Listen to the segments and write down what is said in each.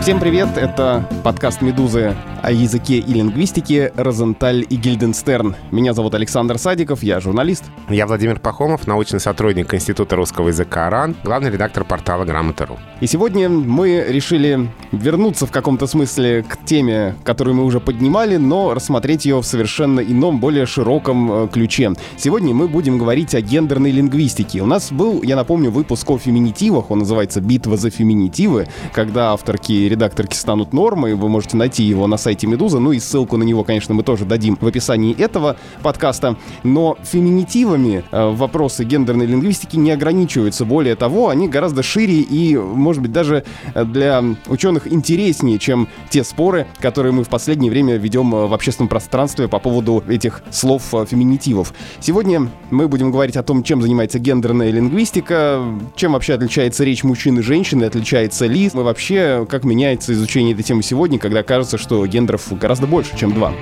Всем привет, это подкаст «Медузы» о языке и лингвистике «Розенталь и Гильденстерн». Меня зовут Александр Садиков, я журналист. Я Владимир Пахомов, научный сотрудник Института русского языка РАН, главный редактор портала «Грамота.ру». И сегодня мы решили вернуться в каком-то смысле к теме, которую мы уже поднимали, но рассмотреть ее в совершенно ином, более широком э, ключе. Сегодня мы будем говорить о гендерной лингвистике. У нас был, я напомню, выпуск о феминитивах, он называется «Битва за феминитивы», когда авторки редакторки станут нормой, вы можете найти его на сайте Медуза, ну и ссылку на него, конечно, мы тоже дадим в описании этого подкаста. Но феминитивами э, вопросы гендерной лингвистики не ограничиваются. Более того, они гораздо шире и, может быть, даже э, для ученых интереснее, чем те споры, которые мы в последнее время ведем э, в общественном пространстве по поводу этих слов феминитивов. Сегодня мы будем говорить о том, чем занимается гендерная лингвистика, чем вообще отличается речь мужчин и женщин, отличается ли мы вообще, как меняется изучение этой темы сегодня, когда кажется, что гендеров гораздо больше, чем два.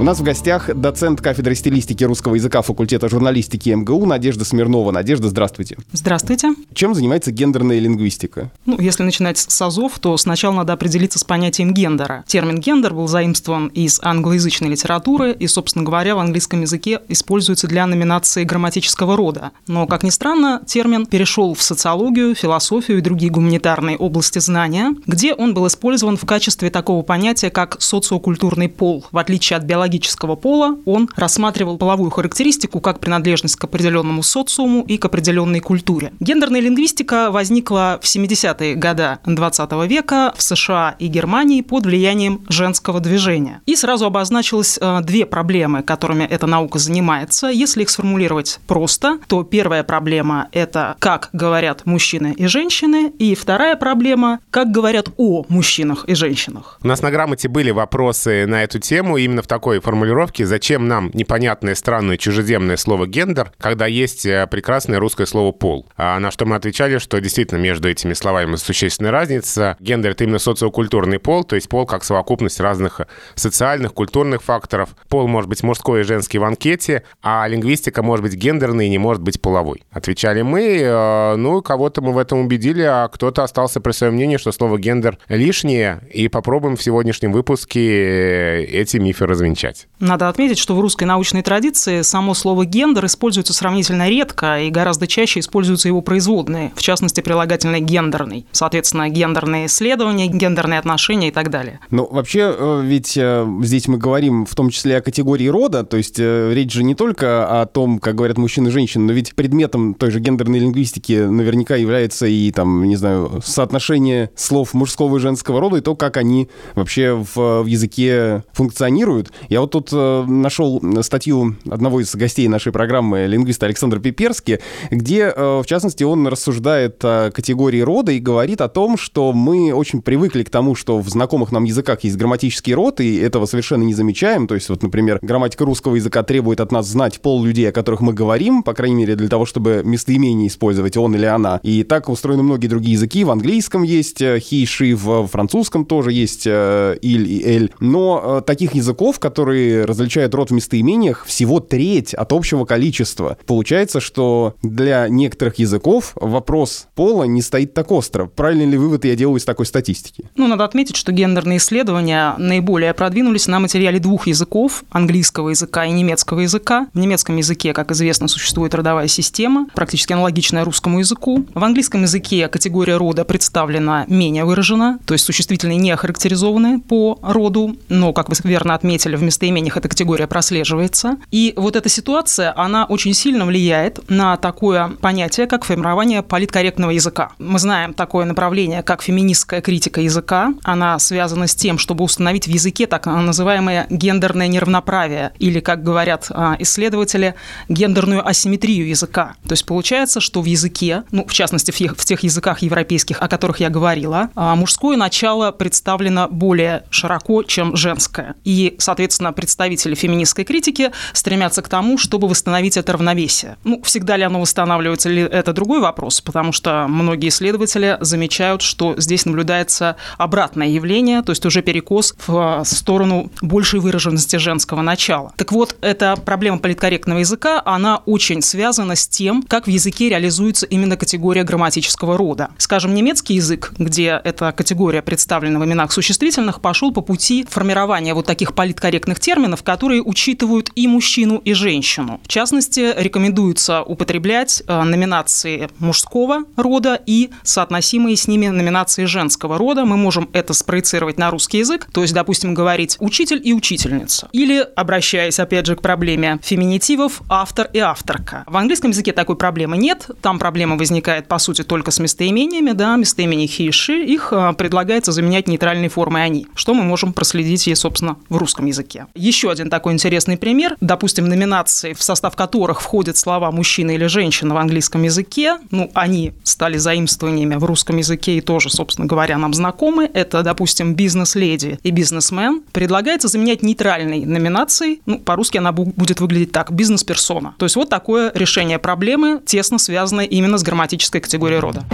У нас в гостях доцент кафедры стилистики русского языка факультета журналистики МГУ Надежда Смирнова. Надежда, здравствуйте. Здравствуйте. Чем занимается гендерная лингвистика? Ну, если начинать с азов, то сначала надо определиться с понятием гендера. Термин гендер был заимствован из англоязычной литературы и, собственно говоря, в английском языке используется для номинации грамматического рода. Но, как ни странно, термин перешел в социологию, философию и другие гуманитарные области знания, где он был использован в качестве такого понятия, как социокультурный пол, в отличие от биологического биологического пола, он рассматривал половую характеристику как принадлежность к определенному социуму и к определенной культуре. Гендерная лингвистика возникла в 70-е годы 20 века в США и Германии под влиянием женского движения. И сразу обозначилось э, две проблемы, которыми эта наука занимается. Если их сформулировать просто, то первая проблема – это как говорят мужчины и женщины, и вторая проблема – как говорят о мужчинах и женщинах. У нас на грамоте были вопросы на эту тему именно в такой такой формулировки, зачем нам непонятное, странное, чужеземное слово «гендер», когда есть э, прекрасное русское слово «пол». А на что мы отвечали, что действительно между этими словами существенная разница. Гендер — это именно социокультурный пол, то есть пол как совокупность разных социальных, культурных факторов. Пол может быть мужской и женский в анкете, а лингвистика может быть гендерной и не может быть половой. Отвечали мы, э, ну, кого-то мы в этом убедили, а кто-то остался при своем мнении, что слово «гендер» лишнее, и попробуем в сегодняшнем выпуске э, эти мифы развенчать отвечать. Надо отметить, что в русской научной традиции само слово «гендер» используется сравнительно редко и гораздо чаще используются его производные, в частности, прилагательный «гендерный». Соответственно, гендерные исследования, гендерные отношения и так далее. Ну, вообще, э, ведь э, здесь мы говорим в том числе о категории рода, то есть э, речь же не только о том, как говорят мужчины и женщины, но ведь предметом той же гендерной лингвистики наверняка является и, там, не знаю, соотношение слов мужского и женского рода и то, как они вообще в, в языке функционируют. Я я вот тут э, нашел статью одного из гостей нашей программы, лингвиста Александра Пиперски, где, э, в частности, он рассуждает о категории рода и говорит о том, что мы очень привыкли к тому, что в знакомых нам языках есть грамматический род, и этого совершенно не замечаем. То есть, вот, например, грамматика русского языка требует от нас знать пол людей, о которых мы говорим, по крайней мере, для того, чтобы местоимение использовать он или она. И так устроены многие другие языки. В английском есть he, э, she, в французском тоже есть иль и эль. Но таких языков, которые которые различают род в местоимениях, всего треть от общего количества. Получается, что для некоторых языков вопрос пола не стоит так остро. Правильный ли вывод я делаю из такой статистики? Ну, надо отметить, что гендерные исследования наиболее продвинулись на материале двух языков, английского языка и немецкого языка. В немецком языке, как известно, существует родовая система, практически аналогичная русскому языку. В английском языке категория рода представлена менее выражена, то есть существительные не охарактеризованы по роду, но, как вы верно отметили, в местоимениях эта категория прослеживается. И вот эта ситуация, она очень сильно влияет на такое понятие, как формирование политкорректного языка. Мы знаем такое направление, как феминистская критика языка. Она связана с тем, чтобы установить в языке так называемое гендерное неравноправие, или, как говорят а, исследователи, гендерную асимметрию языка. То есть получается, что в языке, ну, в частности, в тех языках европейских, о которых я говорила, а, мужское начало представлено более широко, чем женское. И, соответственно, собственно, представители феминистской критики стремятся к тому, чтобы восстановить это равновесие. Ну, всегда ли оно восстанавливается, ли это другой вопрос, потому что многие исследователи замечают, что здесь наблюдается обратное явление, то есть уже перекос в сторону большей выраженности женского начала. Так вот, эта проблема политкорректного языка, она очень связана с тем, как в языке реализуется именно категория грамматического рода. Скажем, немецкий язык, где эта категория представлена в именах существительных, пошел по пути формирования вот таких политкорректных терминов, которые учитывают и мужчину, и женщину. В частности, рекомендуется употреблять э, номинации мужского рода и соотносимые с ними номинации женского рода. Мы можем это спроецировать на русский язык, то есть, допустим, говорить «учитель» и «учительница». Или, обращаясь, опять же, к проблеме феминитивов, «автор» и «авторка». В английском языке такой проблемы нет, там проблема возникает, по сути, только с местоимениями, да, местоимения he и she, их э, предлагается заменять нейтральной формой «они», что мы можем проследить и, собственно, в русском языке. Еще один такой интересный пример, допустим, номинации, в состав которых входят слова «мужчина» или «женщина» в английском языке, ну, они стали заимствованиями в русском языке и тоже, собственно говоря, нам знакомы, это, допустим, «бизнес-леди» и «бизнесмен», предлагается заменять нейтральной номинацией, ну, по-русски она будет выглядеть так, «бизнес-персона». То есть вот такое решение проблемы тесно связано именно с грамматической категорией рода.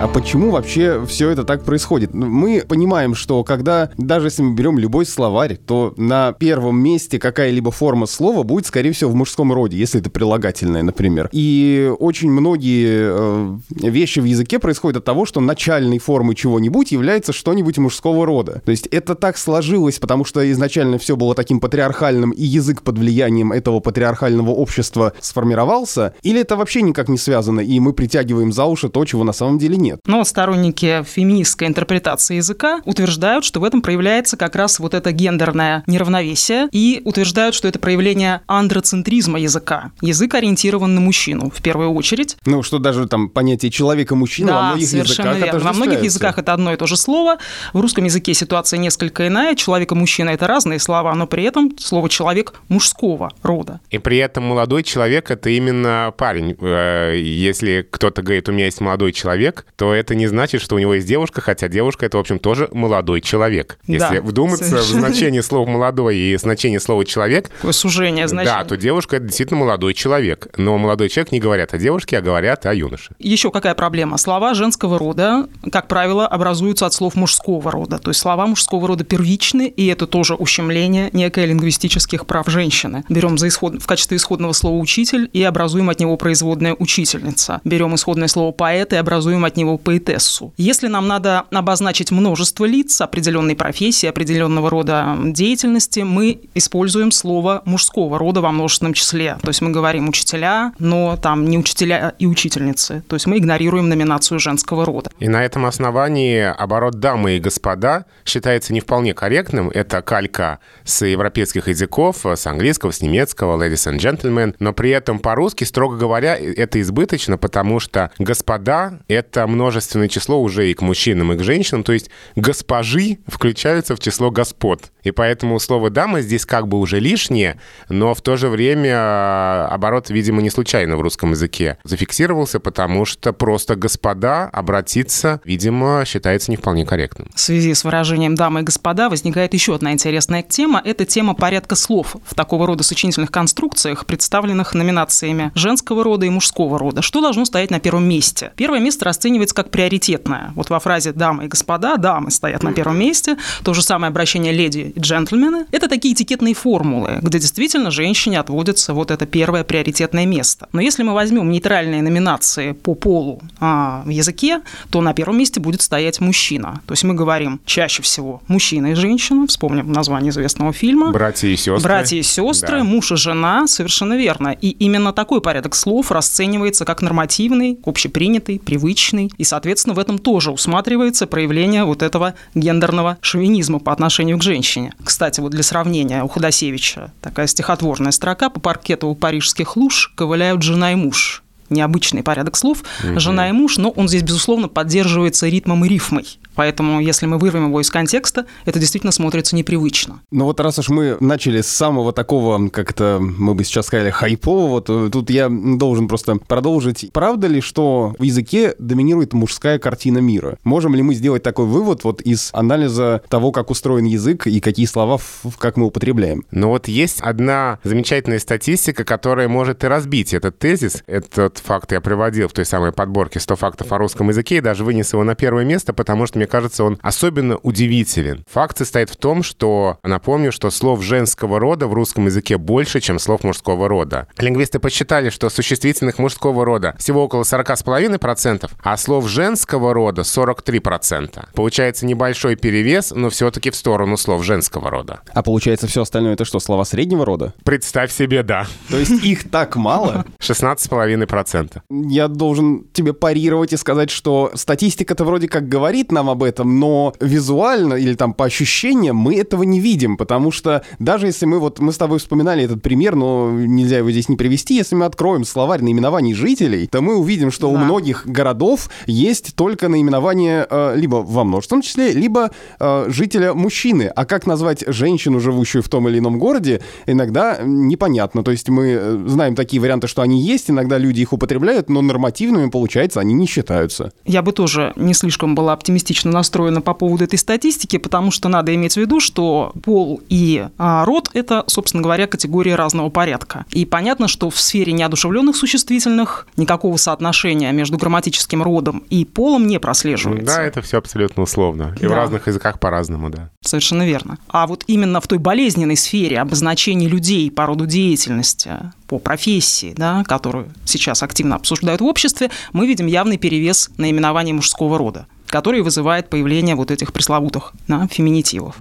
А почему вообще все это так происходит? Ну, мы понимаем, что когда, даже если мы берем любой словарь, то на первом месте какая-либо форма слова будет, скорее всего, в мужском роде, если это прилагательное, например. И очень многие э, вещи в языке происходят от того, что начальной формой чего-нибудь является что-нибудь мужского рода. То есть это так сложилось, потому что изначально все было таким патриархальным, и язык под влиянием этого патриархального общества сформировался, или это вообще никак не связано, и мы притягиваем за уши то, чего на самом деле нет нет. Но сторонники феминистской интерпретации языка утверждают, что в этом проявляется как раз вот это гендерное неравновесие и утверждают, что это проявление андроцентризма языка. Язык ориентирован на мужчину в первую очередь. Ну, что даже там понятие человека-мужчина да, во многих совершенно языках верно. Во многих языках это одно и то же слово. В русском языке ситуация несколько иная. Человек и мужчина – это разные слова, но при этом слово «человек» мужского рода. И при этом молодой человек – это именно парень. Э, если кто-то говорит, у меня есть молодой человек, то это не значит, что у него есть девушка, хотя девушка это, в общем, тоже молодой человек. Если да, вдуматься совершенно. в значение слова «молодой» и значение слова «человек», Такое сужение значения. Да, то девушка это действительно молодой человек. Но молодой человек не говорят о девушке, а говорят о юноше. Еще какая проблема? Слова женского рода, как правило, образуются от слов мужского рода. То есть слова мужского рода первичны, и это тоже ущемление некое лингвистических прав женщины. Берем за исход... в качестве исходного слова «учитель» и образуем от него производная «учительница». Берем исходное слово «поэт» и образуем от него него поэтессу. Если нам надо обозначить множество лиц определенной профессии, определенного рода деятельности, мы используем слово мужского рода во множественном числе. То есть мы говорим учителя, но там не учителя и учительницы. То есть мы игнорируем номинацию женского рода. И на этом основании оборот «дамы и господа» считается не вполне корректным. Это калька с европейских языков, с английского, с немецкого, ladies and gentlemen. Но при этом по-русски, строго говоря, это избыточно, потому что господа — это множественное число уже и к мужчинам, и к женщинам, то есть госпожи включаются в число господ. И поэтому слово «дама» здесь как бы уже лишнее, но в то же время а, оборот, видимо, не случайно в русском языке зафиксировался, потому что просто «господа» обратиться, видимо, считается не вполне корректным. В связи с выражением «дамы и господа» возникает еще одна интересная тема. Это тема порядка слов в такого рода сочинительных конструкциях, представленных номинациями женского рода и мужского рода. Что должно стоять на первом месте? Первое место расценивается расценивается как приоритетное. Вот во фразе «дамы и господа» дамы стоят на первом месте, то же самое обращение «леди» и «джентльмены». Это такие этикетные формулы, где действительно женщине отводится вот это первое приоритетное место. Но если мы возьмем нейтральные номинации по полу а, в языке, то на первом месте будет стоять мужчина. То есть мы говорим чаще всего мужчина и женщина, вспомним название известного фильма. Братья и сестры. Братья и сестры, да. муж и жена, совершенно верно. И именно такой порядок слов расценивается как нормативный, общепринятый, привычный и, соответственно, в этом тоже усматривается проявление вот этого гендерного шовинизма по отношению к женщине. Кстати, вот для сравнения, у Ходосевича такая стихотворная строка «По паркету у парижских луж ковыляют жена и муж» необычный порядок слов, угу. жена и муж, но он здесь, безусловно, поддерживается ритмом и рифмой. Поэтому, если мы вырвем его из контекста, это действительно смотрится непривычно. Ну вот раз уж мы начали с самого такого, как это мы бы сейчас сказали, хайпового, то тут я должен просто продолжить. Правда ли, что в языке доминирует мужская картина мира? Можем ли мы сделать такой вывод вот из анализа того, как устроен язык и какие слова как мы употребляем? Ну вот есть одна замечательная статистика, которая может и разбить этот тезис. Этот факт я приводил в той самой подборке 100 фактов о русском языке и даже вынес его на первое место, потому что мне кажется, он особенно удивителен. Факт состоит в том, что, напомню, что слов женского рода в русском языке больше, чем слов мужского рода. Лингвисты посчитали, что существительных мужского рода всего около 40,5%, а слов женского рода 43%. Получается небольшой перевес, но все-таки в сторону слов женского рода. А получается все остальное это что, слова среднего рода? Представь себе, да. То есть их так мало? 16,5%. Я должен тебе парировать и сказать, что статистика-то вроде как говорит нам об этом, но визуально или там по ощущениям мы этого не видим, потому что даже если мы вот, мы с тобой вспоминали этот пример, но нельзя его здесь не привести, если мы откроем словарь наименований жителей, то мы увидим, что да. у многих городов есть только наименование э, либо во множественном числе, либо э, жителя мужчины. А как назвать женщину, живущую в том или ином городе, иногда непонятно. То есть мы э, знаем такие варианты, что они есть, иногда люди их употребляют, но нормативными, получается, они не считаются. Я бы тоже не слишком была оптимистично настроена по поводу этой статистики, потому что надо иметь в виду, что пол и а, род – это, собственно говоря, категории разного порядка. И понятно, что в сфере неодушевленных существительных никакого соотношения между грамматическим родом и полом не прослеживается. Да, это все абсолютно условно. И да. в разных языках по-разному, да. Совершенно верно. А вот именно в той болезненной сфере обозначения людей по роду деятельности, по профессии, да, которую сейчас активно обсуждают в обществе, мы видим явный перевес наименований мужского рода который вызывает появление вот этих пресловутых да, феминитивов.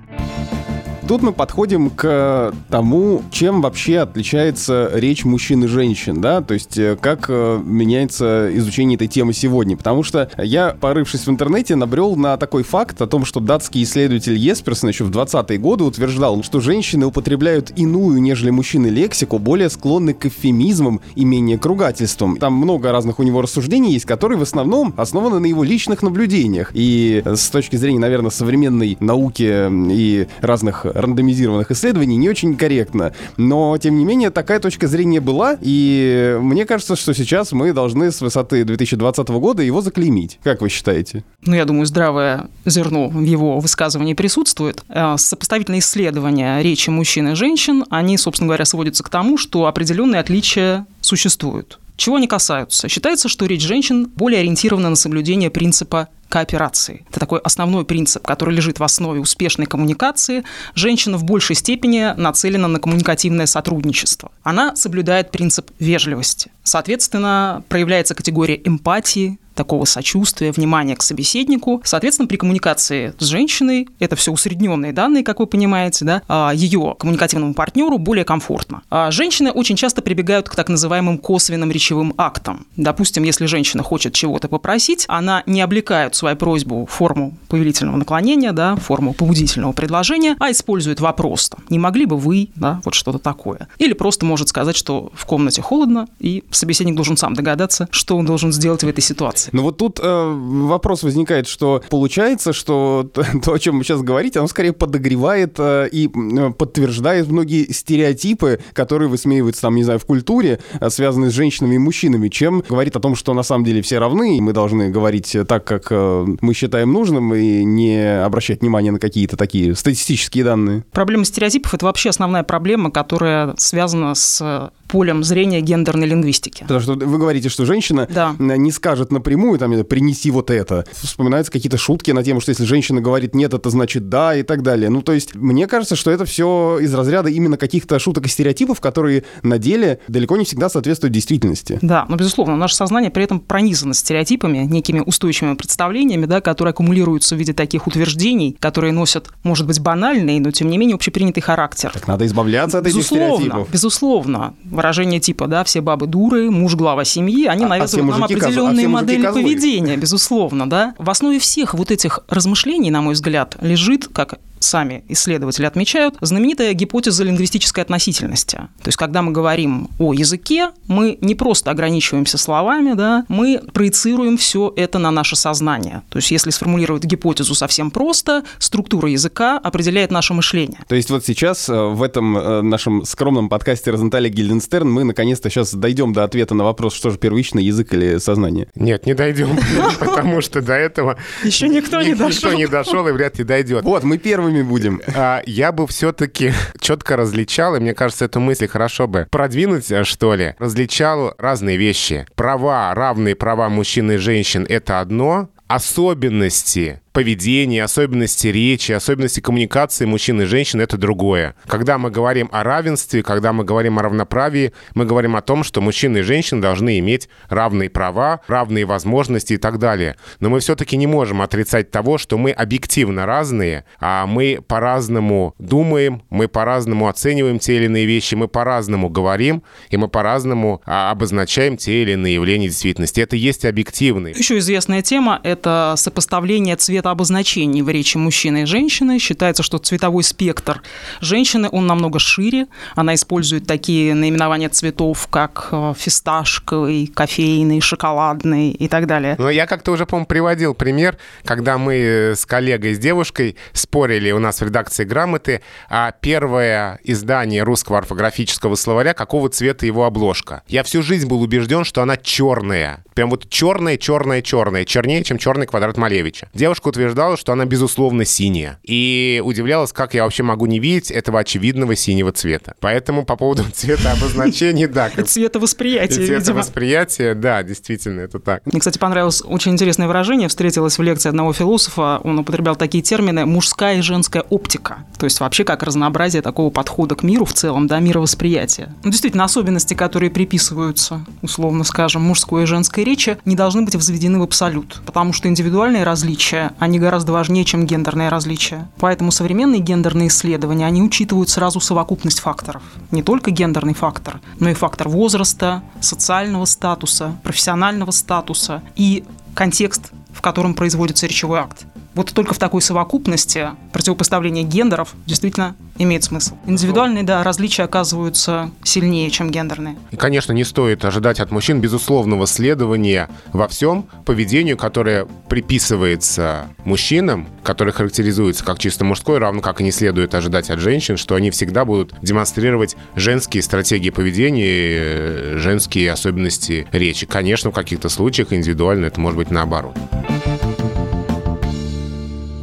Тут мы подходим к тому, чем вообще отличается речь мужчин и женщин, да, то есть э, как э, меняется изучение этой темы сегодня, потому что я, порывшись в интернете, набрел на такой факт о том, что датский исследователь Есперсон еще в 20-е годы утверждал, что женщины употребляют иную, нежели мужчины, лексику, более склонны к эвфемизмам и менее к ругательствам. Там много разных у него рассуждений есть, которые в основном основаны на его личных наблюдениях. И с точки зрения, наверное, современной науки и разных рандомизированных исследований не очень корректно. Но, тем не менее, такая точка зрения была, и мне кажется, что сейчас мы должны с высоты 2020 года его заклеймить. Как вы считаете? Ну, я думаю, здравое зерно в его высказывании присутствует. Э, сопоставительные исследования речи мужчин и женщин, они, собственно говоря, сводятся к тому, что определенные отличия существуют. Чего они касаются? Считается, что речь женщин более ориентирована на соблюдение принципа кооперации. Это такой основной принцип, который лежит в основе успешной коммуникации. Женщина в большей степени нацелена на коммуникативное сотрудничество. Она соблюдает принцип вежливости. Соответственно, проявляется категория эмпатии, такого сочувствия, внимания к собеседнику. Соответственно, при коммуникации с женщиной, это все усредненные данные, как вы понимаете, да, а, ее коммуникативному партнеру более комфортно. А женщины очень часто прибегают к так называемым косвенным речевым актам. Допустим, если женщина хочет чего-то попросить, она не облекает свою просьбу в форму повелительного наклонения, да, форму побудительного предложения, а использует вопрос. Там, не могли бы вы, да, вот что-то такое. Или просто может сказать, что в комнате холодно, и собеседник должен сам догадаться, что он должен сделать в этой ситуации ситуации. Ну вот тут э, вопрос возникает, что получается, что то, о чем вы сейчас говорите, оно скорее подогревает э, и э, подтверждает многие стереотипы, которые высмеиваются там, не знаю, в культуре, э, связанные с женщинами и мужчинами, чем говорит о том, что на самом деле все равны, и мы должны говорить так, как э, мы считаем нужным, и не обращать внимания на какие-то такие статистические данные. Проблема стереотипов — это вообще основная проблема, которая связана с полем зрения гендерной лингвистики. Потому что вы говорите, что женщина да. не скажет напрямую, там, принеси вот это. Вспоминаются какие-то шутки на тему, что если женщина говорит нет, это значит да и так далее. Ну, то есть, мне кажется, что это все из разряда именно каких-то шуток и стереотипов, которые на деле далеко не всегда соответствуют действительности. Да, но, безусловно, наше сознание при этом пронизано стереотипами, некими устойчивыми представлениями, да, которые аккумулируются в виде таких утверждений, которые носят, может быть, банальный, но, тем не менее, общепринятый характер. Так надо избавляться от безусловно, этих стереотипов. Безусловно, выражение типа, да, все бабы дуры, муж глава семьи, они а, а навязывают а нам определенные а модели. Поведения, безусловно, да. В основе всех вот этих размышлений, на мой взгляд, лежит, как сами исследователи отмечают, знаменитая гипотеза лингвистической относительности. То есть, когда мы говорим о языке, мы не просто ограничиваемся словами, да, мы проецируем все это на наше сознание. То есть, если сформулировать гипотезу совсем просто, структура языка определяет наше мышление. То есть, вот сейчас э, в этом э, нашем скромном подкасте Розенталя Гильденстерн мы наконец-то сейчас дойдем до ответа на вопрос, что же первичный язык или сознание. Нет, не дойдем, потому что до этого еще никто не дошел. Никто не дошел и вряд ли дойдет. Вот, мы первыми будем. А, я бы все-таки четко различал, и мне кажется, эту мысль хорошо бы продвинуть, э, что ли. Различал разные вещи. Права, равные права мужчин и женщин — это одно, особенности поведения, особенности речи, особенности коммуникации мужчин и женщин — это другое. Когда мы говорим о равенстве, когда мы говорим о равноправии, мы говорим о том, что мужчины и женщины должны иметь равные права, равные возможности и так далее. Но мы все-таки не можем отрицать того, что мы объективно разные, а мы по-разному думаем, мы по-разному оцениваем те или иные вещи, мы по-разному говорим, и мы по-разному а, обозначаем те или иные явления действительности. Это есть объективный. Еще известная тема — это сопоставление цвета обозначений в речи мужчины и женщины. Считается, что цветовой спектр женщины, он намного шире. Она использует такие наименования цветов, как э, фисташковый, кофейный, шоколадный и так далее. Но я как-то уже, по-моему, приводил пример, когда мы с коллегой, с девушкой спорили у нас в редакции «Грамоты», а первое издание русского орфографического словаря, какого цвета его обложка. Я всю жизнь был убежден, что она черная. Прям вот черная, черная, черная. Чернее, чем черный квадрат Малевича. Девушка утверждала, что она, безусловно, синяя. И удивлялась, как я вообще могу не видеть этого очевидного синего цвета. Поэтому по поводу цвета обозначений, да. Цветовосприятие, Цветовосприятие, да, действительно, это так. Мне, кстати, понравилось очень интересное выражение. Встретилось в лекции одного философа. Он употреблял такие термины «мужская и женская оптика». То есть вообще как разнообразие такого подхода к миру в целом, да, мировосприятия. Ну, действительно, особенности, которые приписываются, условно скажем, мужской и женской речи, не должны быть возведены в абсолют. Потому что индивидуальные различия, они гораздо важнее, чем гендерные различия. Поэтому современные гендерные исследования, они учитывают сразу совокупность факторов. Не только гендерный фактор, но и фактор возраста, социального статуса, профессионального статуса и контекст, в котором производится речевой акт. Вот только в такой совокупности противопоставление гендеров действительно имеет смысл. Индивидуальные, да, различия оказываются сильнее, чем гендерные. И, конечно, не стоит ожидать от мужчин безусловного следования во всем поведению, которое приписывается мужчинам, которое характеризуется как чисто мужское, равно как и не следует ожидать от женщин, что они всегда будут демонстрировать женские стратегии поведения, женские особенности речи. Конечно, в каких-то случаях индивидуально это может быть наоборот.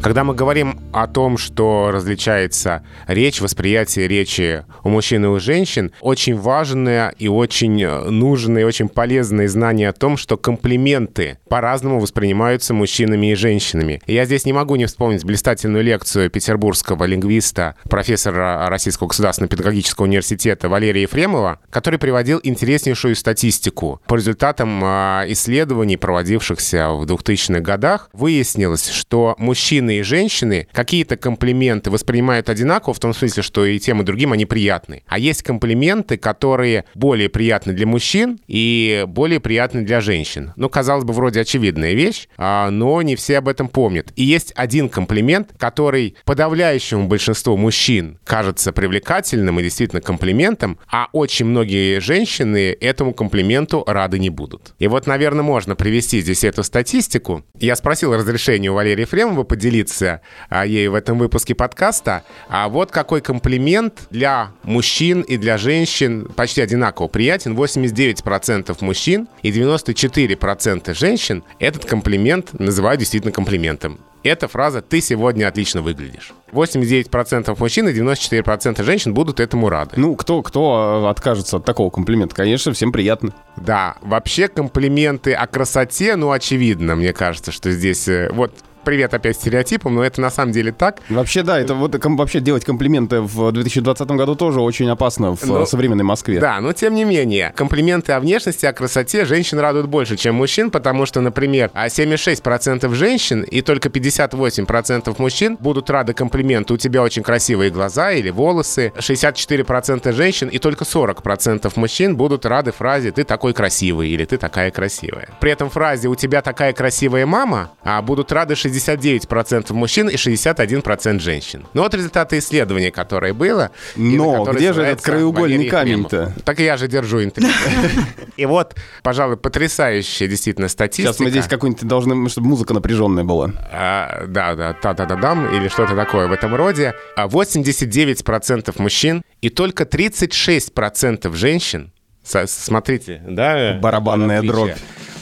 Когда мы говорим о том, что различается речь, восприятие речи у мужчин и у женщин, очень важное и очень нужное и очень полезное знание о том, что комплименты по-разному воспринимаются мужчинами и женщинами. Я здесь не могу не вспомнить блистательную лекцию петербургского лингвиста, профессора Российского государственного педагогического университета Валерия Ефремова, который приводил интереснейшую статистику. По результатам а, исследований, проводившихся в 2000-х годах, выяснилось, что мужчины и женщины какие-то комплименты воспринимают одинаково, в том смысле, что и тем, и другим они приятны. А есть комплименты, которые более приятны для мужчин и более приятны для женщин. Ну, казалось бы, вроде очевидная вещь, а, но не все об этом помнят. И есть один комплимент, который подавляющему большинству мужчин кажется привлекательным и действительно комплиментом, а очень многие женщины этому комплименту рады не будут. И вот, наверное, можно привести здесь эту статистику. Я спросил разрешения у Валерия Фремова поделиться поделиться а, ей в этом выпуске подкаста. А вот какой комплимент для мужчин и для женщин почти одинаково приятен. 89% мужчин и 94% женщин этот комплимент называют действительно комплиментом. Эта фраза «ты сегодня отлично выглядишь». 89% мужчин и 94% женщин будут этому рады. Ну, кто, кто откажется от такого комплимента? Конечно, всем приятно. Да, вообще комплименты о красоте, ну, очевидно, мне кажется, что здесь... Э, вот привет опять стереотипам, но это на самом деле так. Вообще, да, это вот вообще делать комплименты в 2020 году тоже очень опасно в но, современной Москве. Да, но тем не менее, комплименты о внешности, о красоте женщин радуют больше, чем мужчин, потому что, например, 76% женщин и только 58% мужчин будут рады комплименту «у тебя очень красивые глаза» или «волосы», 64% женщин и только 40% мужчин будут рады фразе «ты такой красивый» или «ты такая красивая». При этом фразе «у тебя такая красивая мама» а будут рады 60 69% мужчин и 61% женщин. Ну вот результаты исследования, которое было. Но где же этот краеугольный камень-то? Так я же держу интригу. И вот, пожалуй, потрясающая действительно статистика. Сейчас мы здесь какую-нибудь должны, чтобы музыка напряженная была. А, да, да, та-та-та-дам или что-то такое в этом роде. 89% а мужчин и только 36% женщин смотрите, да? Барабанная дробь.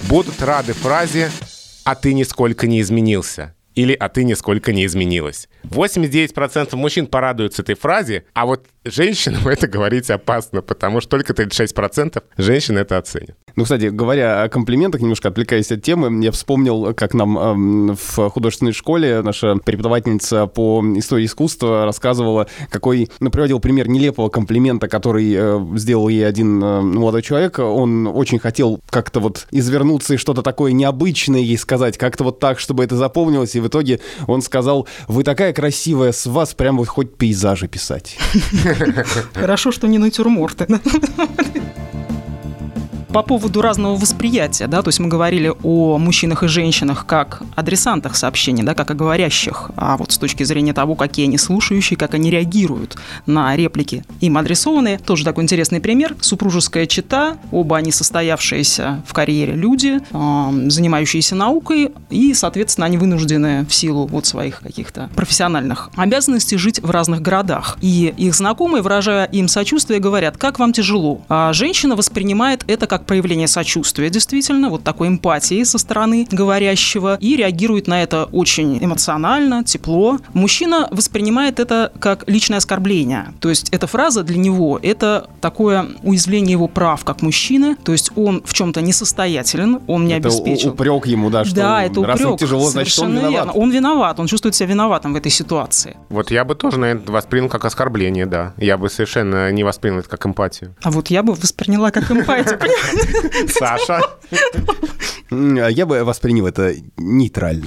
Будут рады фразе «а ты нисколько не изменился» или «а ты нисколько не изменилась». 89% мужчин порадуются этой фразе, а вот женщинам это говорить опасно, потому что только 36% женщин это оценят. Ну, кстати, говоря о комплиментах, немножко отвлекаясь от темы, я вспомнил, как нам эм, в художественной школе наша преподавательница по истории искусства рассказывала, какой, ну, приводил пример нелепого комплимента, который э, сделал ей один э, молодой человек. Он очень хотел как-то вот извернуться и что-то такое необычное ей сказать, как-то вот так, чтобы это запомнилось, и в итоге он сказал, вы такая красивая, с вас прям вот хоть пейзажи писать. Хорошо, что не натюрморты. По поводу разного восприятия, да, то есть мы говорили о мужчинах и женщинах как адресантах сообщений, да, как о говорящих, а вот с точки зрения того, какие они слушающие, как они реагируют на реплики им адресованные, тоже такой интересный пример. Супружеская чита, оба они состоявшиеся в карьере люди, э, занимающиеся наукой, и, соответственно, они вынуждены в силу вот своих каких-то профессиональных обязанностей жить в разных городах. И их знакомые, выражая им сочувствие, говорят, как вам тяжело. А женщина воспринимает это как как проявление сочувствия, действительно, вот такой эмпатии со стороны говорящего, и реагирует на это очень эмоционально, тепло. Мужчина воспринимает это как личное оскорбление. То есть эта фраза для него – это такое уязвление его прав как мужчины, то есть он в чем-то несостоятелен, он не это обеспечил. упрек ему, да, что да, это раз упрек, тяжело, значит, он виноват. Верно. Он виноват, он чувствует себя виноватым в этой ситуации. Вот я бы тоже, наверное, воспринял как оскорбление, да. Я бы совершенно не воспринял это как эмпатию. А вот я бы восприняла как эмпатию, Саша? Я бы воспринял это нейтрально.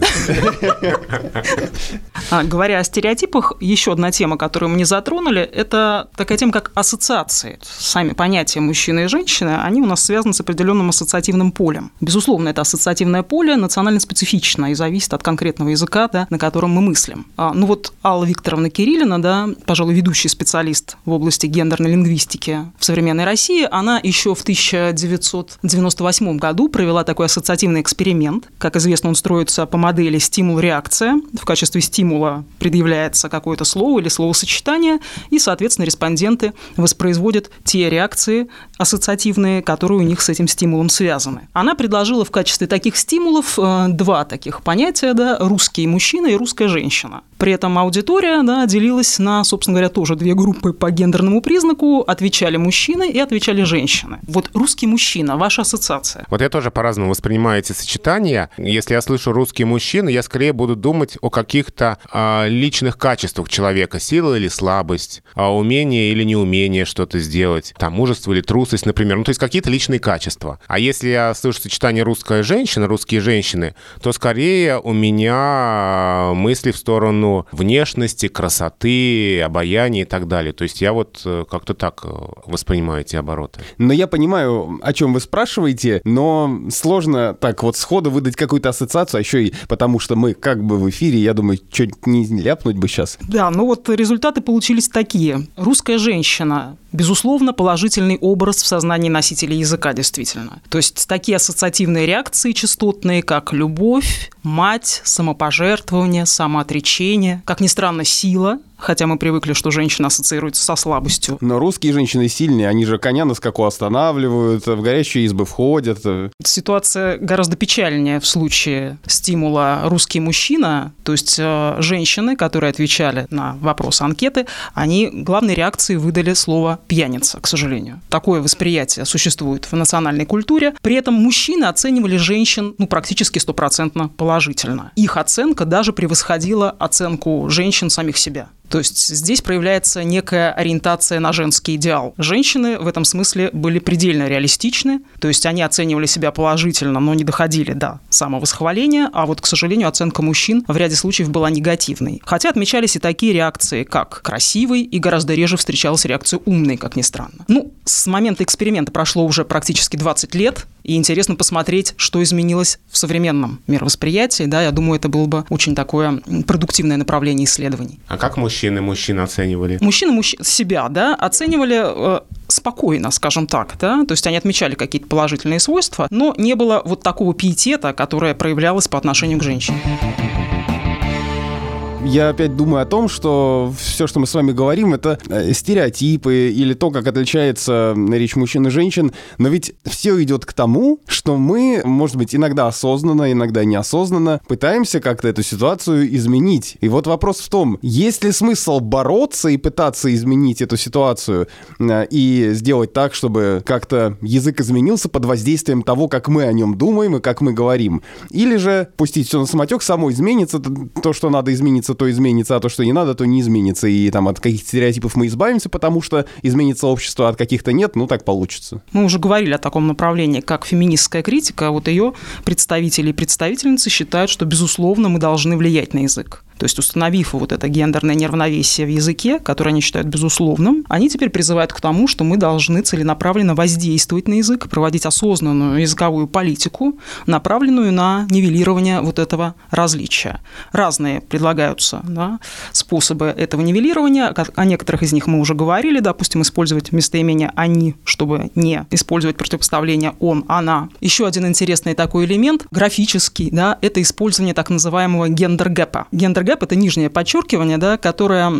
А, говоря о стереотипах, еще одна тема, которую мы не затронули, это такая тема, как ассоциации. Сами понятия мужчины и женщины, они у нас связаны с определенным ассоциативным полем. Безусловно, это ассоциативное поле национально специфично и зависит от конкретного языка, да, на котором мы мыслим. А, ну вот Алла Викторовна Кириллина, да, пожалуй, ведущий специалист в области гендерной лингвистики в современной России, она еще в 1998 году провела такой ассоциативный эксперимент. Как известно, он строится по модели стимул-реакция. В качестве стимула предъявляется какое-то слово или словосочетание, и, соответственно, респонденты воспроизводят те реакции ассоциативные, которые у них с этим стимулом связаны. Она предложила в качестве таких стимулов э, два таких понятия, да, русский мужчина и русская женщина. При этом аудитория да, делилась на, собственно говоря, тоже две группы по гендерному признаку. Отвечали мужчины и отвечали женщины. Вот русский мужчина, ваша ассоциация. Вот я тоже по-разному воспринимаю эти сочетания. Если я слышу русский мужчина, я скорее буду думать о каких-то а, личных качествах человека. Сила или слабость, а умение или неумение что-то сделать, там, мужество или трусость, например. Ну, то есть какие-то личные качества. А если я слышу сочетание русская женщина, русские женщины, то скорее у меня мысли в сторону сторону внешности, красоты, обаяния и так далее. То есть я вот э, как-то так э, воспринимаю эти обороты. Но я понимаю, о чем вы спрашиваете, но сложно так вот сходу выдать какую-то ассоциацию, а еще и потому, что мы как бы в эфире, я думаю, что-нибудь не ляпнуть бы сейчас. Да, ну вот результаты получились такие. Русская женщина безусловно, положительный образ в сознании носителей языка, действительно. То есть такие ассоциативные реакции частотные, как любовь, мать, самопожертвование, самоотречение, как ни странно, сила, хотя мы привыкли, что женщина ассоциируется со слабостью. Но русские женщины сильные, они же коня на скаку останавливают, в горящие избы входят. Ситуация гораздо печальнее в случае стимула «русский мужчина», то есть э, женщины, которые отвечали на вопросы анкеты, они главной реакцией выдали слово «пьяница», к сожалению. Такое восприятие существует в национальной культуре. При этом мужчины оценивали женщин ну, практически стопроцентно положительно. Их оценка даже превосходила оценку женщин самих себя. То есть здесь проявляется некая ориентация на женский идеал. Женщины в этом смысле были предельно реалистичны, то есть они оценивали себя положительно, но не доходили до самовосхваления, а вот, к сожалению, оценка мужчин в ряде случаев была негативной. Хотя отмечались и такие реакции, как красивый, и гораздо реже встречалась реакция умный, как ни странно. Ну, с момента эксперимента прошло уже практически 20 лет, И интересно посмотреть, что изменилось в современном мировосприятии. Да, я думаю, это было бы очень такое продуктивное направление исследований. А как мужчины мужчин оценивали? Мужчины мужч... себя да, оценивали э, спокойно, скажем так, да, то есть они отмечали какие-то положительные свойства, но не было вот такого пиетета, которое проявлялось по отношению к женщине я опять думаю о том, что все, что мы с вами говорим, это э, стереотипы или то, как отличается речь мужчин и женщин. Но ведь все идет к тому, что мы, может быть, иногда осознанно, иногда неосознанно пытаемся как-то эту ситуацию изменить. И вот вопрос в том, есть ли смысл бороться и пытаться изменить эту ситуацию э, и сделать так, чтобы как-то язык изменился под воздействием того, как мы о нем думаем и как мы говорим. Или же пустить все на самотек, само изменится, то, что надо измениться, то изменится, а то, что не надо, то не изменится. И там от каких-то стереотипов мы избавимся, потому что изменится общество, а от каких-то нет, ну так получится. Мы уже говорили о таком направлении, как феминистская критика. Вот ее представители и представительницы считают, что, безусловно, мы должны влиять на язык. То есть установив вот это гендерное неравновесие в языке, которое они считают безусловным, они теперь призывают к тому, что мы должны целенаправленно воздействовать на язык, проводить осознанную языковую политику, направленную на нивелирование вот этого различия. Разные предлагаются да, способы этого нивелирования. О некоторых из них мы уже говорили. Допустим, использовать местоимение «они», чтобы не использовать противопоставление «он», «она». Еще один интересный такой элемент, графический, да, это использование так называемого гендер-гэпа. Гендер гэп – это нижнее подчеркивание, да, которое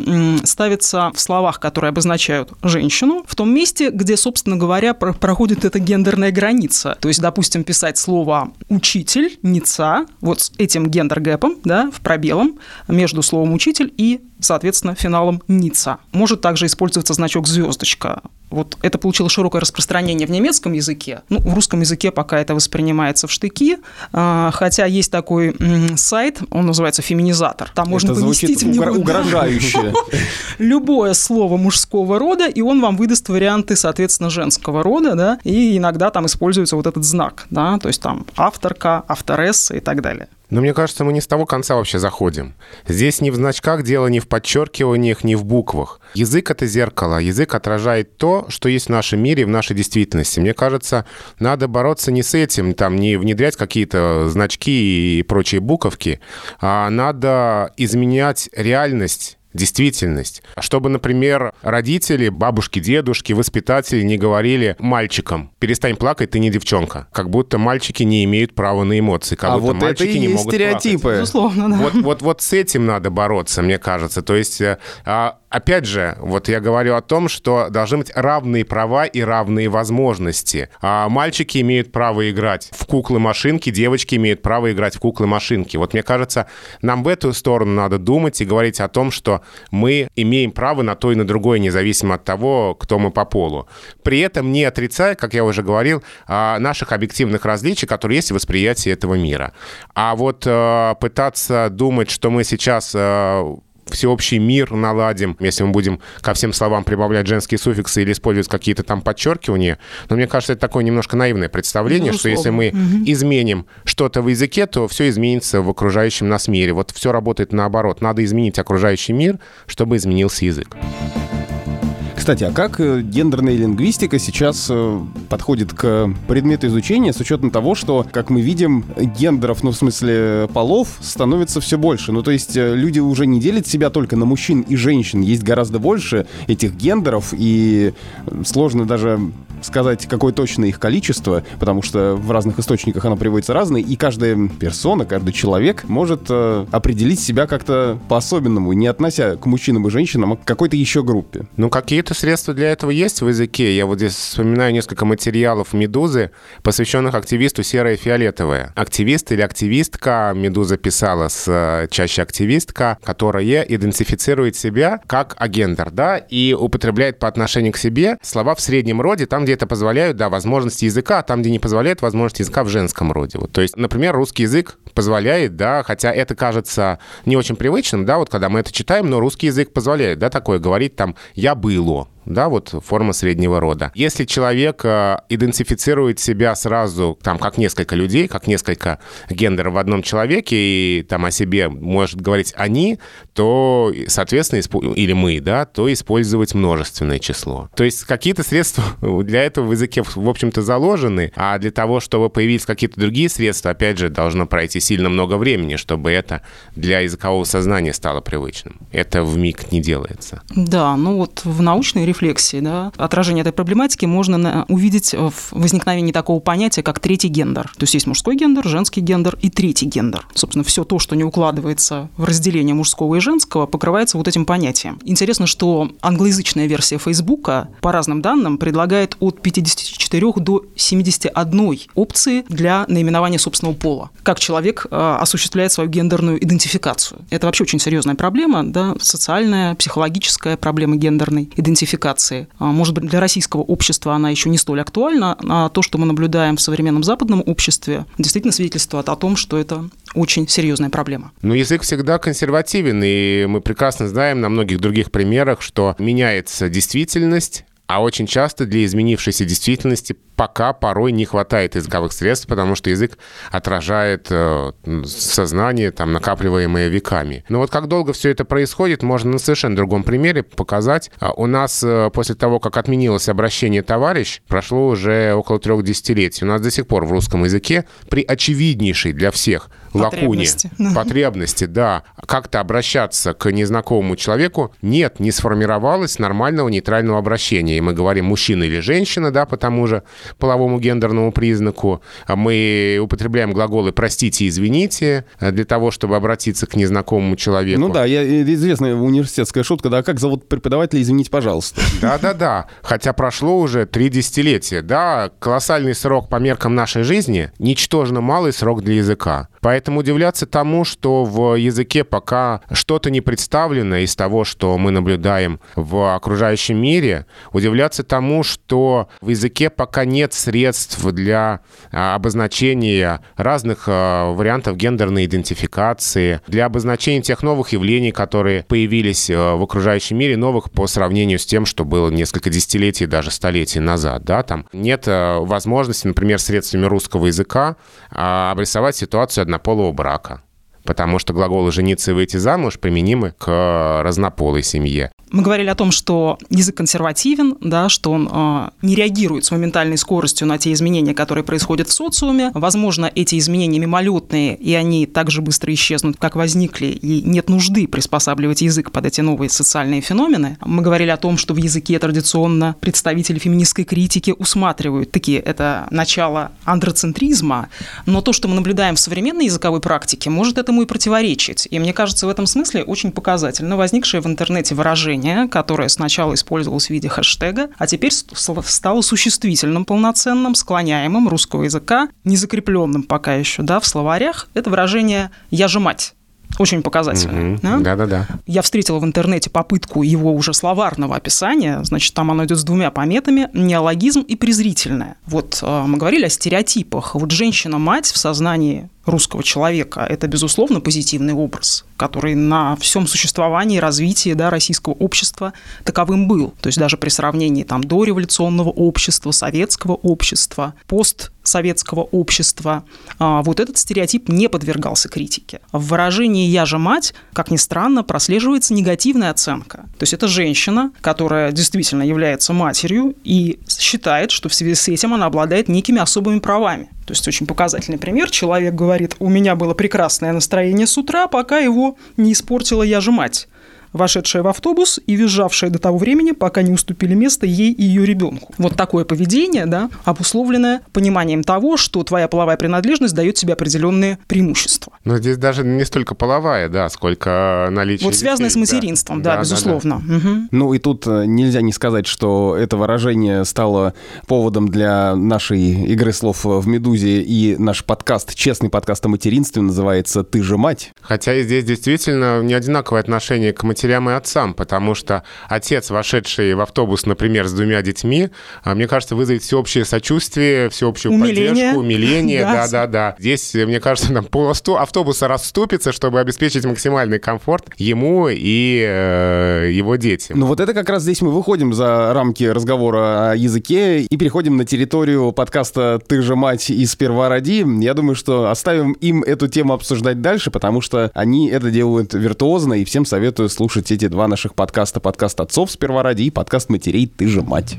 ставится в словах, которые обозначают женщину, в том месте, где, собственно говоря, проходит эта гендерная граница. То есть, допустим, писать слово «учитель», «ница», вот с этим gender gap ом, да, в пробелом между словом «учитель» и соответственно, финалом Ницца. Может также использоваться значок звездочка. Вот это получило широкое распространение в немецком языке. Ну, в русском языке пока это воспринимается в штыки, а, хотя есть такой сайт, он называется «Феминизатор». Там можно это поместить в него угрожающе. любое слово мужского рода, и он вам выдаст варианты, соответственно, женского рода, да, и иногда там используется вот этот знак, да, то есть там авторка, авторесса и так далее. Но мне кажется, мы не с того конца вообще заходим. Здесь не в значках дело, не в подчеркиваниях, не в буквах. Язык — это зеркало. Язык отражает то, что есть в нашем мире, в нашей действительности. Мне кажется, надо бороться не с этим, там, не внедрять какие-то значки и прочие буковки, а надо изменять реальность действительность. Чтобы, например, родители, бабушки, дедушки, воспитатели не говорили мальчикам, перестань плакать, ты не девчонка. Как будто мальчики не имеют права на эмоции, как а будто вот мальчики это и не есть могут стереотипы. плакать. Безусловно, да. Вот, вот, вот с этим надо бороться, мне кажется. То есть э, а, опять же, вот я говорю о том, что должны быть равные права и равные возможности. А мальчики имеют право играть в куклы-машинки, девочки имеют право играть в куклы-машинки. Вот мне кажется, нам в эту сторону надо думать и говорить о том, что мы имеем право на то и на другое, независимо от того, кто мы по полу. При этом не отрицая, как я уже говорил, а, наших объективных различий, которые есть в восприятии этого мира. А вот э, пытаться думать, что мы сейчас э, всеобщий мир наладим, если мы будем ко всем словам прибавлять женские суффиксы или использовать какие-то там подчеркивания. Но мне кажется, это такое немножко наивное представление, Безусловно. что если мы угу. изменим что-то в языке, то все изменится в окружающем нас мире. Вот все работает наоборот. Надо изменить окружающий мир, чтобы изменился язык. Кстати, а как э, гендерная лингвистика сейчас э, подходит к предмету изучения с учетом того, что, как мы видим, гендеров, ну, в смысле полов, становится все больше? Ну, то есть э, люди уже не делят себя только на мужчин и женщин, есть гораздо больше этих гендеров, и сложно даже сказать, какое точно их количество, потому что в разных источниках оно приводится разное, и каждая персона, каждый человек может э, определить себя как-то по-особенному, не относя к мужчинам и женщинам, а к какой-то еще группе. Ну, какие-то средства для этого есть в языке. Я вот здесь вспоминаю несколько материалов «Медузы», посвященных активисту «Серое и фиолетовое». Активист или активистка, «Медуза» писала с э, чаще активистка, которая идентифицирует себя как агендер, да, и употребляет по отношению к себе слова в среднем роде, там, где это позволяют, да, возможности языка, а там, где не позволяют возможности языка в женском роде. Вот, то есть, например, русский язык позволяет, да, хотя это кажется не очень привычным, да, вот когда мы это читаем, но русский язык позволяет, да, такое говорить там «я было», да, вот форма среднего рода. Если человек э, идентифицирует себя сразу, там, как несколько людей, как несколько гендеров в одном человеке, и там о себе может говорить «они», то, соответственно, или мы, да, то использовать множественное число. То есть какие-то средства для этого в языке, в общем-то, заложены, а для того, чтобы появились какие-то другие средства, опять же, должно пройти сильно много времени, чтобы это для языкового сознания стало привычным. Это в миг не делается. Да, ну вот в научной рефлексии, да, отражение этой проблематики можно увидеть в возникновении такого понятия, как третий гендер. То есть есть мужской гендер, женский гендер и третий гендер. Собственно, все то, что не укладывается в разделение мужского и женского, покрывается вот этим понятием. Интересно, что англоязычная версия Фейсбука, по разным данным, предлагает от 54 до 71 опции для наименования собственного пола. Как человек э, осуществляет свою гендерную идентификацию. Это вообще очень серьезная проблема, да, социальная, психологическая проблема гендерной идентификации. А, может быть, для российского общества она еще не столь актуальна, а то, что мы наблюдаем в современном западном обществе, действительно свидетельствует о том, что это очень серьезная проблема. Но язык всегда консервативен, и мы прекрасно знаем на многих других примерах, что меняется действительность, а очень часто для изменившейся действительности пока порой не хватает языковых средств, потому что язык отражает э, сознание, там, накапливаемое веками. Но вот как долго все это происходит, можно на совершенно другом примере показать. А у нас э, после того, как отменилось обращение «товарищ», прошло уже около трех десятилетий. У нас до сих пор в русском языке при очевиднейшей для всех лакуне, потребности, да, как-то обращаться к незнакомому человеку, нет, не сформировалось нормального нейтрального обращения. И мы говорим мужчина или женщина, да, по тому же половому гендерному признаку. Мы употребляем глаголы «простите», «извините» для того, чтобы обратиться к незнакомому человеку. Ну да, я, известная университетская шутка, да, как зовут преподавателя, извините, пожалуйста. Да-да-да, хотя прошло уже три десятилетия, да, колоссальный срок по меркам нашей жизни, ничтожно малый срок для языка. Поэтому удивляться тому, что в языке пока что-то не представлено из того, что мы наблюдаем в окружающем мире, удивляться тому, что в языке пока нет средств для а, обозначения разных а, вариантов гендерной идентификации, для обозначения тех новых явлений, которые появились а, в окружающем мире, новых по сравнению с тем, что было несколько десятилетий, даже столетий назад. Да? Там нет возможности, например, средствами русского языка обрисовать ситуацию однополого брака потому что глаголы «жениться» и «выйти замуж» применимы к разнополой семье. Мы говорили о том, что язык консервативен, да, что он э, не реагирует с моментальной скоростью на те изменения, которые происходят в социуме. Возможно, эти изменения мимолетные, и они так же быстро исчезнут, как возникли, и нет нужды приспосабливать язык под эти новые социальные феномены. Мы говорили о том, что в языке традиционно представители феминистской критики усматривают такие это начало андроцентризма, но то, что мы наблюдаем в современной языковой практике, может этому и противоречить. И мне кажется, в этом смысле очень показательно возникшее в интернете выражение выражение, которое сначала использовалось в виде хэштега, а теперь стало существительным полноценным, склоняемым русского языка, незакрепленным пока еще да, в словарях. Это выражение «я же мать». Очень показательно. Да-да-да. Я встретила в интернете попытку его уже словарного описания. Значит, там оно идет с двумя пометами – неологизм и презрительное. Вот э, мы говорили о стереотипах. Вот женщина-мать в сознании русского человека. Это, безусловно, позитивный образ, который на всем существовании и развитии да, российского общества таковым был. То есть даже при сравнении там, дореволюционного общества, советского общества, постсоветского общества, а, вот этот стереотип не подвергался критике. В выражении «я же мать», как ни странно, прослеживается негативная оценка. То есть это женщина, которая действительно является матерью и считает, что в связи с этим она обладает некими особыми правами. То есть очень показательный пример. Человек говорит, у меня было прекрасное настроение с утра, пока его не испортила я же мать вошедшая в автобус и визжавшая до того времени, пока не уступили место ей и ее ребенку. Вот такое поведение, да, обусловленное пониманием того, что твоя половая принадлежность дает тебе определенные преимущества. Но здесь даже не столько половая, да, сколько наличие Вот связанное с материнством, да, да, да безусловно. Да, да. Угу. Ну и тут э, нельзя не сказать, что это выражение стало поводом для нашей игры слов в «Медузе», и наш подкаст, честный подкаст о материнстве, называется «Ты же мать». Хотя и здесь действительно не одинаковое отношение к материнству матерям и отцам, потому что отец, вошедший в автобус, например, с двумя детьми, а, мне кажется, вызовет всеобщее сочувствие, всеобщую умиление. поддержку, умиление. Да-да-да. Здесь, мне кажется, там пол автобуса расступится, чтобы обеспечить максимальный комфорт ему и э, его детям. Ну вот это как раз здесь мы выходим за рамки разговора о языке и переходим на территорию подкаста «Ты же мать и сперва роди». Я думаю, что оставим им эту тему обсуждать дальше, потому что они это делают виртуозно, и всем советую слушать эти два наших подкаста. Подкаст отцов «Сперва ради» и подкаст матерей «Ты же мать».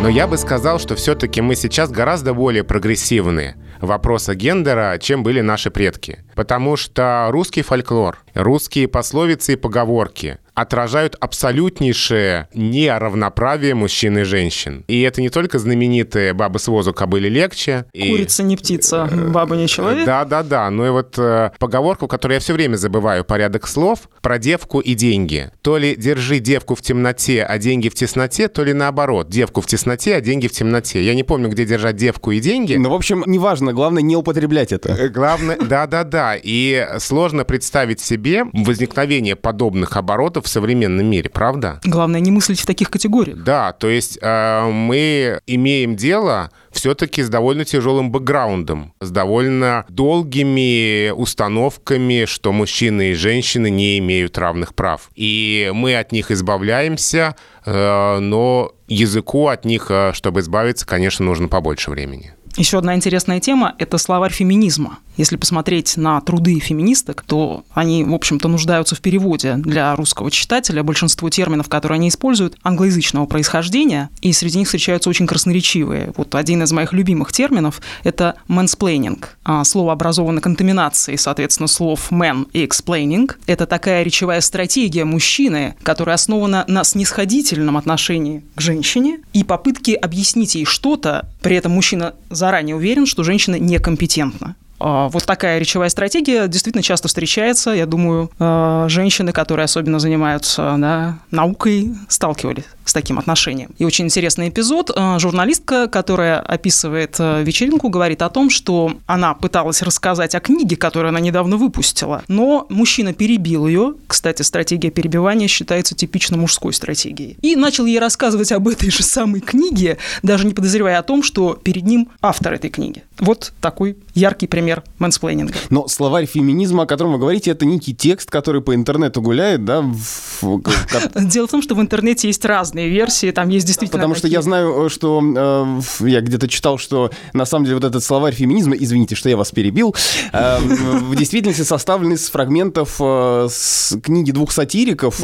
Но я бы сказал, что все-таки мы сейчас гораздо более прогрессивные вопроса гендера, чем были наши предки. Потому что русский фольклор, русские пословицы и поговорки отражают абсолютнейшее неравноправие мужчин и женщин. И это не только знаменитые «бабы с возу кобыли легче». Курица и... не птица, баба не человек. Да-да-да, ну и вот э, поговорку, которую я все время забываю, порядок слов, про девку и деньги. То ли держи девку в темноте, а деньги в тесноте, то ли наоборот, девку в тесноте, а деньги в темноте. Я не помню, где держать девку и деньги. Ну, в общем, неважно, главное не употреблять это. Э, главное, да-да-да. И сложно представить себе возникновение подобных оборотов в современном мире, правда? Главное не мыслить в таких категориях. Да, то есть э, мы имеем дело все-таки с довольно тяжелым бэкграундом, с довольно долгими установками, что мужчины и женщины не имеют равных прав. И мы от них избавляемся, э, но языку от них, э, чтобы избавиться, конечно, нужно побольше времени. Еще одна интересная тема – это словарь феминизма. Если посмотреть на труды феминисток, то они, в общем-то, нуждаются в переводе для русского читателя. Большинство терминов, которые они используют, англоязычного происхождения, и среди них встречаются очень красноречивые. Вот один из моих любимых терминов – это mansplaining. А, слово образовано контаминацией, соответственно, слов man и explaining. Это такая речевая стратегия мужчины, которая основана на снисходительном отношении к женщине и попытке объяснить ей что-то, при этом мужчина заранее уверен, что женщина некомпетентна. А, вот такая речевая стратегия действительно часто встречается. Я думаю, а, женщины, которые особенно занимаются да, наукой, сталкивались с таким отношением. И очень интересный эпизод. А, журналистка, которая описывает вечеринку, говорит о том, что она пыталась рассказать о книге, которую она недавно выпустила, но мужчина перебил ее. Кстати, стратегия перебивания считается типично мужской стратегией. И начал ей рассказывать об этой же самой книге, даже не подозревая о том, что перед ним автор этой книги. Вот такой яркий пример мэнсплейнинга. Но словарь феминизма, о котором вы говорите, это некий текст, который по интернету гуляет, да? Дело в том, что в интернете есть разные версии, там есть действительно Потому что я знаю, что э, я где-то читал, что на самом деле вот этот словарь феминизма, извините, что я вас перебил, э, в действительности составлен из фрагментов э, книги двух сатириков,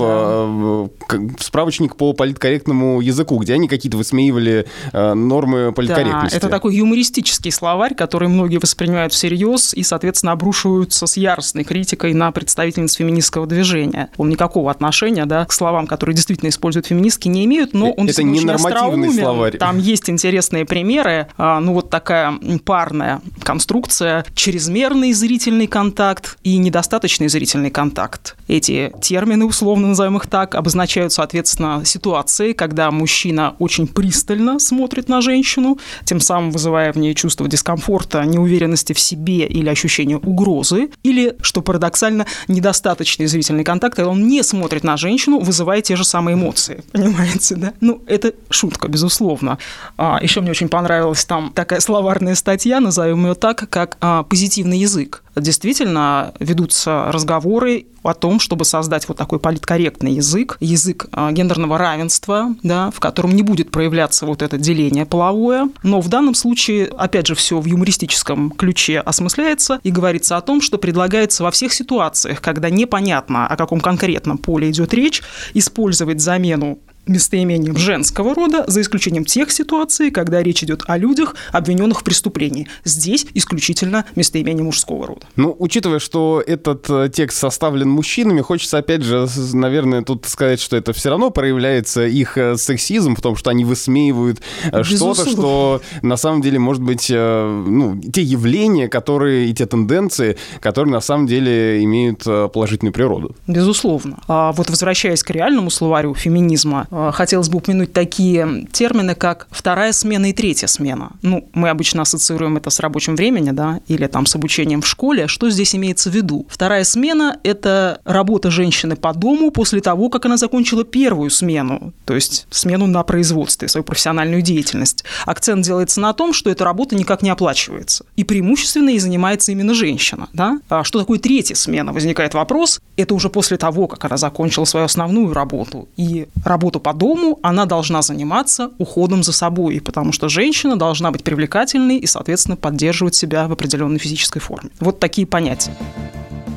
справочник по политкорректному языку, где они какие-то высмеивали нормы политкорректности. Да, это такой юмористический словарь, который многие воспринимают всерьез и, соответственно, обрушиваются с яростной критикой на представительниц феминистского движения. Он никакого отношения да, к словам, которые действительно используют феминистки, не имеют, но он Это не нормативный словарь. Там есть интересные примеры. А, ну, вот такая парная конструкция, чрезмерный зрительный контакт и недостаточный зрительный контакт. Эти термины, условно назовем их так, обозначают, соответственно, ситуации, когда мужчина очень пристально смотрит на женщину, тем самым вызывая в ней чувство дискомфорта, неуверенности в себе или ощущение угрозы, или, что парадоксально, недостаточный зрительный контакт, когда он не смотрит на женщину, вызывая те же самые эмоции. Понимаете, да? Ну, это шутка, безусловно. А, еще мне очень понравилась там такая словарная статья, назовем ее так, как а, «Позитивный язык». Действительно, ведутся разговоры о том, чтобы создать вот такой политкорректный язык, язык а, гендерного равенства, да, в котором не будет проявляться вот это деление половое. Но в данном случае, опять же, все в юмористическом ключе осмысляется и говорится о том, что предлагается во всех ситуациях, когда непонятно, о каком конкретном поле идет речь, использовать замену местоимением женского рода, за исключением тех ситуаций, когда речь идет о людях, обвиненных в преступлении. Здесь исключительно местоимение мужского рода. Ну, учитывая, что этот э, текст составлен мужчинами, хочется, опять же, наверное, тут сказать, что это все равно проявляется их э, сексизм в том, что они высмеивают э, что-то, что на самом деле, может быть, ну, те явления, которые и те тенденции, которые на самом деле имеют положительную природу. Безусловно. А вот возвращаясь к реальному словарю феминизма, хотелось бы упомянуть такие термины, как вторая смена и третья смена. Ну, мы обычно ассоциируем это с рабочим временем, да, или там с обучением в школе. Что здесь имеется в виду? Вторая смена – это работа женщины по дому после того, как она закончила первую смену, то есть смену на производстве, свою профессиональную деятельность. Акцент делается на том, что эта работа никак не оплачивается. И преимущественно и занимается именно женщина. Да? А что такое третья смена? Возникает вопрос. Это уже после того, как она закончила свою основную работу. И работу по дому она должна заниматься уходом за собой, потому что женщина должна быть привлекательной и, соответственно, поддерживать себя в определенной физической форме. Вот такие понятия.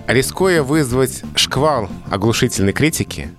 Рискуя вызвать шквал оглушительной критики,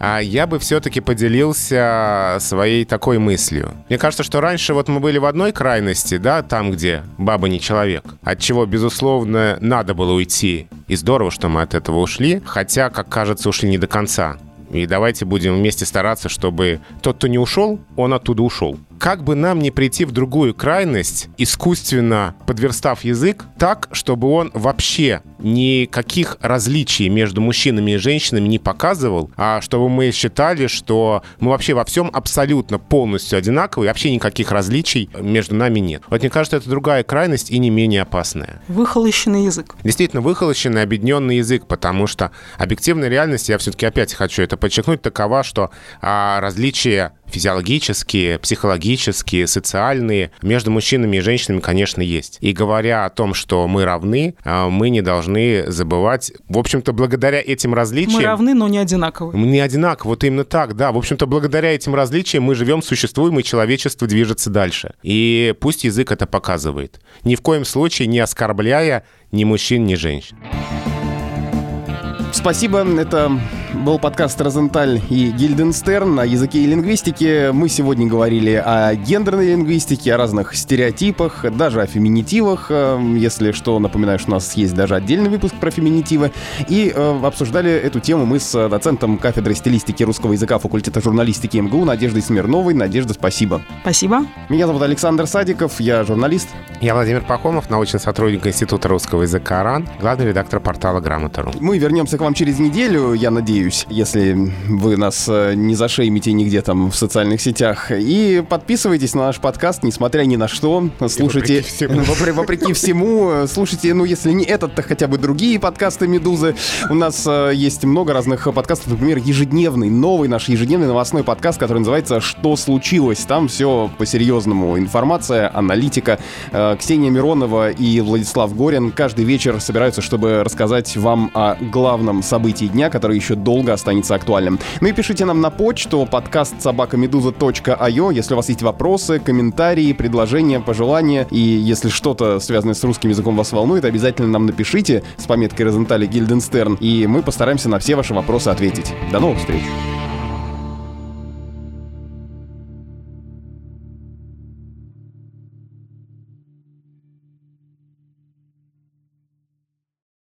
а я бы все-таки поделился своей такой мыслью. Мне кажется, что раньше вот мы были в одной крайности, да, там, где баба не человек, от чего, безусловно, надо было уйти. И здорово, что мы от этого ушли, хотя, как кажется, ушли не до конца. И давайте будем вместе стараться, чтобы тот, кто не ушел, он оттуда ушел как бы нам не прийти в другую крайность, искусственно подверстав язык так, чтобы он вообще никаких различий между мужчинами и женщинами не показывал, а чтобы мы считали, что мы вообще во всем абсолютно полностью одинаковые, вообще никаких различий между нами нет. Вот мне кажется, это другая крайность и не менее опасная. Выхолощенный язык. Действительно, выхолощенный, объединенный язык, потому что объективная реальность, я все-таки опять хочу это подчеркнуть, такова, что а, различия физиологические, психологические, социальные между мужчинами и женщинами, конечно, есть. И говоря о том, что мы равны, а, мы не должны забывать, в общем-то, благодаря этим различиям... Мы равны, но не одинаковы. Мы не одинаковы, вот именно так, да. В общем-то, благодаря этим различиям мы живем, существуем, и человечество движется дальше. И пусть язык это показывает. Ни в коем случае не оскорбляя ни мужчин, ни женщин. Спасибо. Это был подкаст «Розенталь» и Гильденстерн на языке и лингвистике. Мы сегодня говорили о гендерной лингвистике, о разных стереотипах, даже о феминитивах. Э, если что, напоминаю, что у нас есть даже отдельный выпуск про феминитивы. И э, обсуждали эту тему мы с доцентом кафедры стилистики русского языка факультета журналистики МГУ Надеждой Смирновой. Надежда, спасибо. Спасибо. Меня зовут Александр Садиков, я журналист. Я Владимир Пахомов, научный сотрудник Института русского языка РАН, главный редактор портала Грамота.ру. Мы вернемся к вам через неделю, я надеюсь, если вы нас э, не зашеймите нигде там в социальных сетях. И подписывайтесь на наш подкаст, несмотря ни на что. Слушайте... Вопреки всему. Вопреки всему. Слушайте, ну, если не этот, то хотя бы другие подкасты «Медузы». У нас э, есть много разных подкастов. Например, ежедневный, новый наш ежедневный новостной подкаст, который называется «Что случилось?». Там все по-серьезному. Информация, аналитика. Э, Ксения Миронова и Владислав Горин каждый вечер собираются, чтобы рассказать вам о главном событий дня, который еще долго останется актуальным. Ну и пишите нам на почту подкаст собакамедуза.io, если у вас есть вопросы, комментарии, предложения, пожелания, и если что-то связанное с русским языком вас волнует, обязательно нам напишите с пометкой Розентали Гильденстерн, и мы постараемся на все ваши вопросы ответить. До новых встреч!